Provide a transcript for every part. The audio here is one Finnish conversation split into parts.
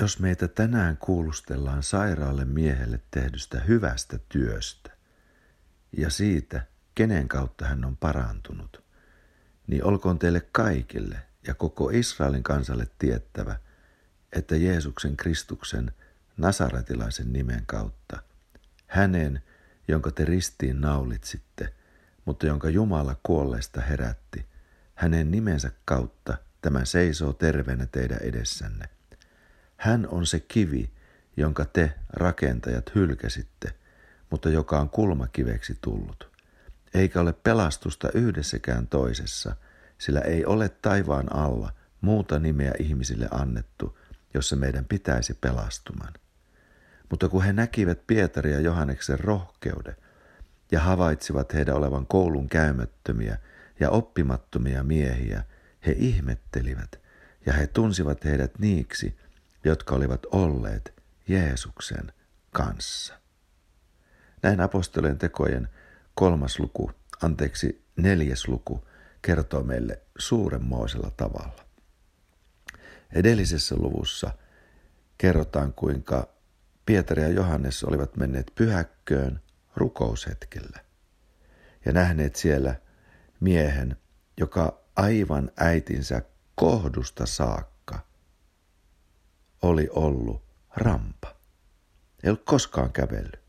Jos meitä tänään kuulustellaan sairaalle miehelle tehdystä hyvästä työstä ja siitä, kenen kautta hän on parantunut, niin olkoon teille kaikille ja koko Israelin kansalle tiettävä, että Jeesuksen Kristuksen Nasaretilaisen nimen kautta, hänen, jonka te ristiin naulitsitte, mutta jonka Jumala kuolleista herätti, hänen nimensä kautta tämä seisoo terveenä teidän edessänne. Hän on se kivi, jonka te rakentajat hylkäsitte, mutta joka on kulmakiveksi tullut. Eikä ole pelastusta yhdessäkään toisessa, sillä ei ole taivaan alla muuta nimeä ihmisille annettu, jossa meidän pitäisi pelastuman. Mutta kun he näkivät Pietari ja Johanneksen rohkeuden ja havaitsivat heidän olevan koulun käymättömiä ja oppimattomia miehiä, he ihmettelivät ja he tunsivat heidät niiksi, jotka olivat olleet Jeesuksen kanssa. Näin apostolien tekojen kolmas luku, anteeksi neljäs luku, kertoo meille suuremmoisella tavalla. Edellisessä luvussa kerrotaan, kuinka Pietari ja Johannes olivat menneet pyhäkköön rukoushetkellä ja nähneet siellä miehen, joka aivan äitinsä kohdusta saakka oli ollut rampa. Ei ollut koskaan kävellyt.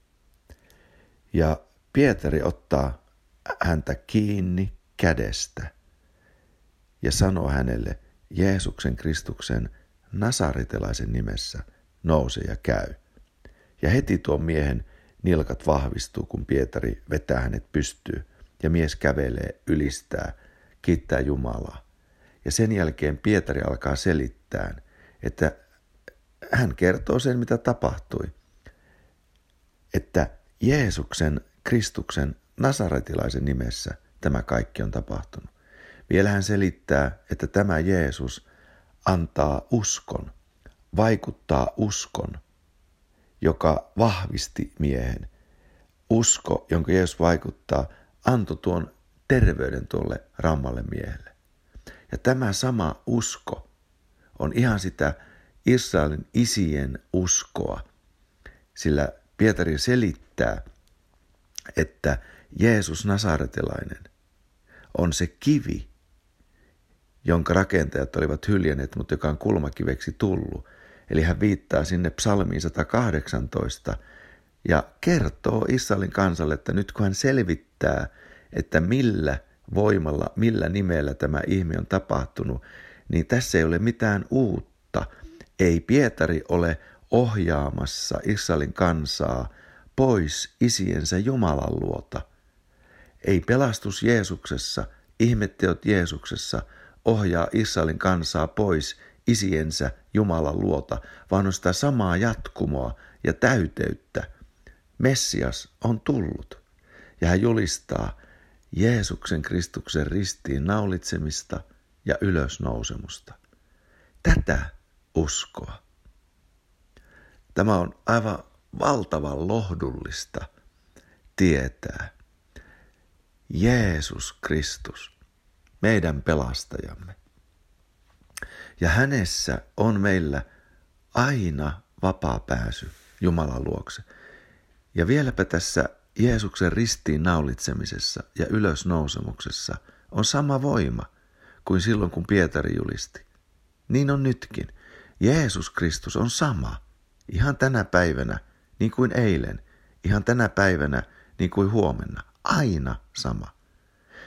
Ja Pietari ottaa häntä kiinni kädestä ja sanoo hänelle Jeesuksen Kristuksen nasaritelaisen nimessä nouse ja käy. Ja heti tuon miehen nilkat vahvistuu, kun Pietari vetää hänet pystyy ja mies kävelee, ylistää, kiittää Jumalaa. Ja sen jälkeen Pietari alkaa selittää, että hän kertoo sen, mitä tapahtui. Että Jeesuksen, Kristuksen, Nasaretilaisen nimessä tämä kaikki on tapahtunut. Vielä hän selittää, että tämä Jeesus antaa uskon, vaikuttaa uskon – joka vahvisti miehen. Usko, jonka Jeesus vaikuttaa, antoi tuon terveyden tuolle rammalle miehelle. Ja tämä sama usko on ihan sitä Israelin isien uskoa, sillä Pietari selittää, että Jeesus Nasaretilainen on se kivi, jonka rakentajat olivat hyljänneet, mutta joka on kulmakiveksi tullut – Eli hän viittaa sinne psalmiin 118 ja kertoo Israelin kansalle, että nyt kun hän selvittää, että millä voimalla, millä nimellä tämä ihme on tapahtunut, niin tässä ei ole mitään uutta. Ei Pietari ole ohjaamassa Israelin kansaa pois isiensä Jumalan luota. Ei pelastus Jeesuksessa, ihmetteot Jeesuksessa ohjaa Israelin kansaa pois isiensä Jumalan luota, vaan on sitä samaa jatkumoa ja täyteyttä. Messias on tullut ja hän julistaa Jeesuksen Kristuksen ristiin naulitsemista ja ylösnousemusta. Tätä uskoa. Tämä on aivan valtavan lohdullista tietää. Jeesus Kristus, meidän pelastajamme, ja hänessä on meillä aina vapaa pääsy Jumalan luokse. Ja vieläpä tässä Jeesuksen ristiin naulitsemisessa ja ylösnousemuksessa on sama voima kuin silloin, kun Pietari julisti. Niin on nytkin. Jeesus Kristus on sama, ihan tänä päivänä, niin kuin eilen, ihan tänä päivänä, niin kuin huomenna, aina sama.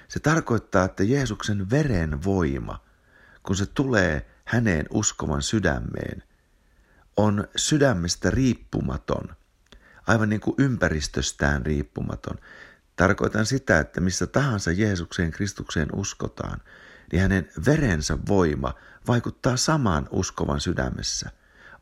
Se tarkoittaa, että Jeesuksen veren voima, kun se tulee häneen uskovan sydämeen, on sydämestä riippumaton, aivan niin kuin ympäristöstään riippumaton. Tarkoitan sitä, että missä tahansa Jeesukseen Kristukseen uskotaan, niin hänen verensä voima vaikuttaa samaan uskovan sydämessä.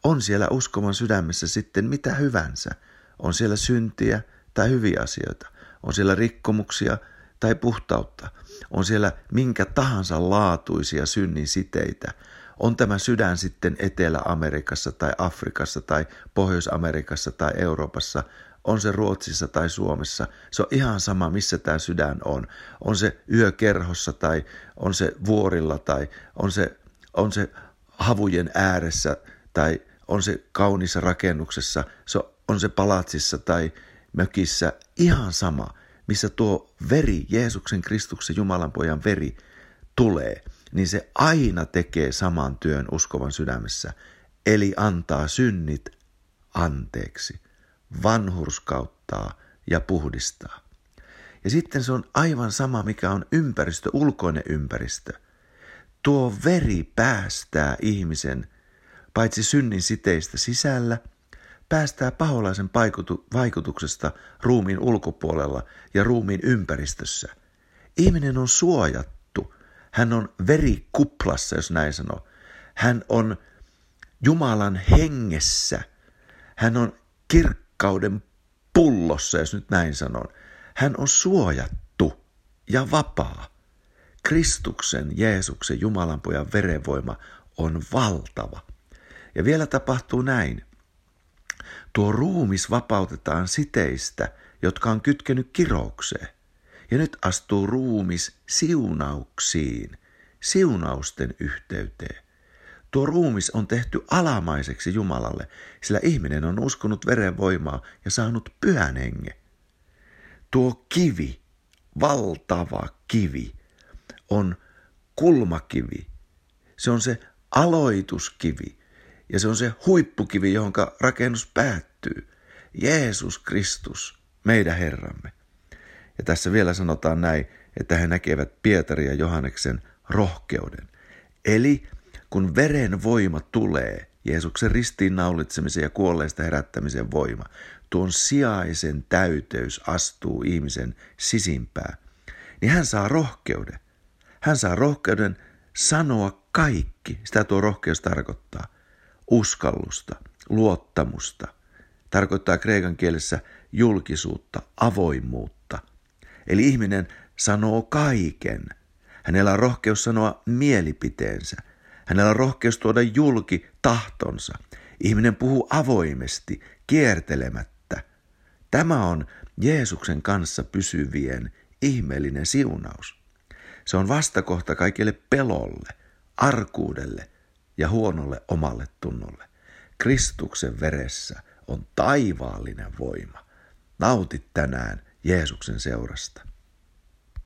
On siellä uskovan sydämessä sitten mitä hyvänsä. On siellä syntiä tai hyviä asioita. On siellä rikkomuksia tai puhtautta. On siellä minkä tahansa laatuisia synnin siteitä – on tämä sydän sitten Etelä-Amerikassa tai Afrikassa tai Pohjois-Amerikassa tai Euroopassa, on se Ruotsissa tai Suomessa, se on ihan sama, missä tämä sydän on. On se yökerhossa tai on se vuorilla tai on se, on se havujen ääressä tai on se kaunissa rakennuksessa, se on se palatsissa tai mökissä, ihan sama, missä tuo veri, Jeesuksen Kristuksen Jumalan pojan veri tulee, niin se aina tekee saman työn uskovan sydämessä, eli antaa synnit anteeksi, vanhurskauttaa ja puhdistaa. Ja sitten se on aivan sama, mikä on ympäristö, ulkoinen ympäristö. Tuo veri päästää ihmisen paitsi synnin siteistä sisällä, päästää paholaisen vaikutuksesta ruumiin ulkopuolella ja ruumiin ympäristössä. Ihminen on suojattu. Hän on verikuplassa, jos näin sanoo. Hän on Jumalan hengessä. Hän on kirkkauden pullossa, jos nyt näin sanon. Hän on suojattu ja vapaa. Kristuksen, Jeesuksen, Jumalan pojan verenvoima on valtava. Ja vielä tapahtuu näin. Tuo ruumis vapautetaan siteistä, jotka on kytkenyt kiroukseen. Ja nyt astuu ruumis siunauksiin, siunausten yhteyteen. Tuo ruumis on tehty alamaiseksi Jumalalle, sillä ihminen on uskonut verenvoimaa ja saanut pyhän hengen. Tuo kivi, valtava kivi, on kulmakivi. Se on se aloituskivi ja se on se huippukivi, johon rakennus päättyy. Jeesus Kristus, meidän Herramme. Ja tässä vielä sanotaan näin, että he näkevät Pietari ja Johanneksen rohkeuden. Eli kun veren voima tulee, Jeesuksen ristiin naulitsemisen ja kuolleista herättämisen voima, tuon sijaisen täyteys astuu ihmisen sisimpään, niin hän saa rohkeuden. Hän saa rohkeuden sanoa kaikki. Sitä tuo rohkeus tarkoittaa. Uskallusta, luottamusta. Tarkoittaa kreikan kielessä julkisuutta, avoimuutta. Eli ihminen sanoo kaiken. Hänellä on rohkeus sanoa mielipiteensä. Hänellä on rohkeus tuoda julki tahtonsa. Ihminen puhuu avoimesti, kiertelemättä. Tämä on Jeesuksen kanssa pysyvien ihmeellinen siunaus. Se on vastakohta kaikille pelolle, arkuudelle ja huonolle omalle tunnolle. Kristuksen veressä on taivaallinen voima. Nautit tänään Jeesuksen seurasta.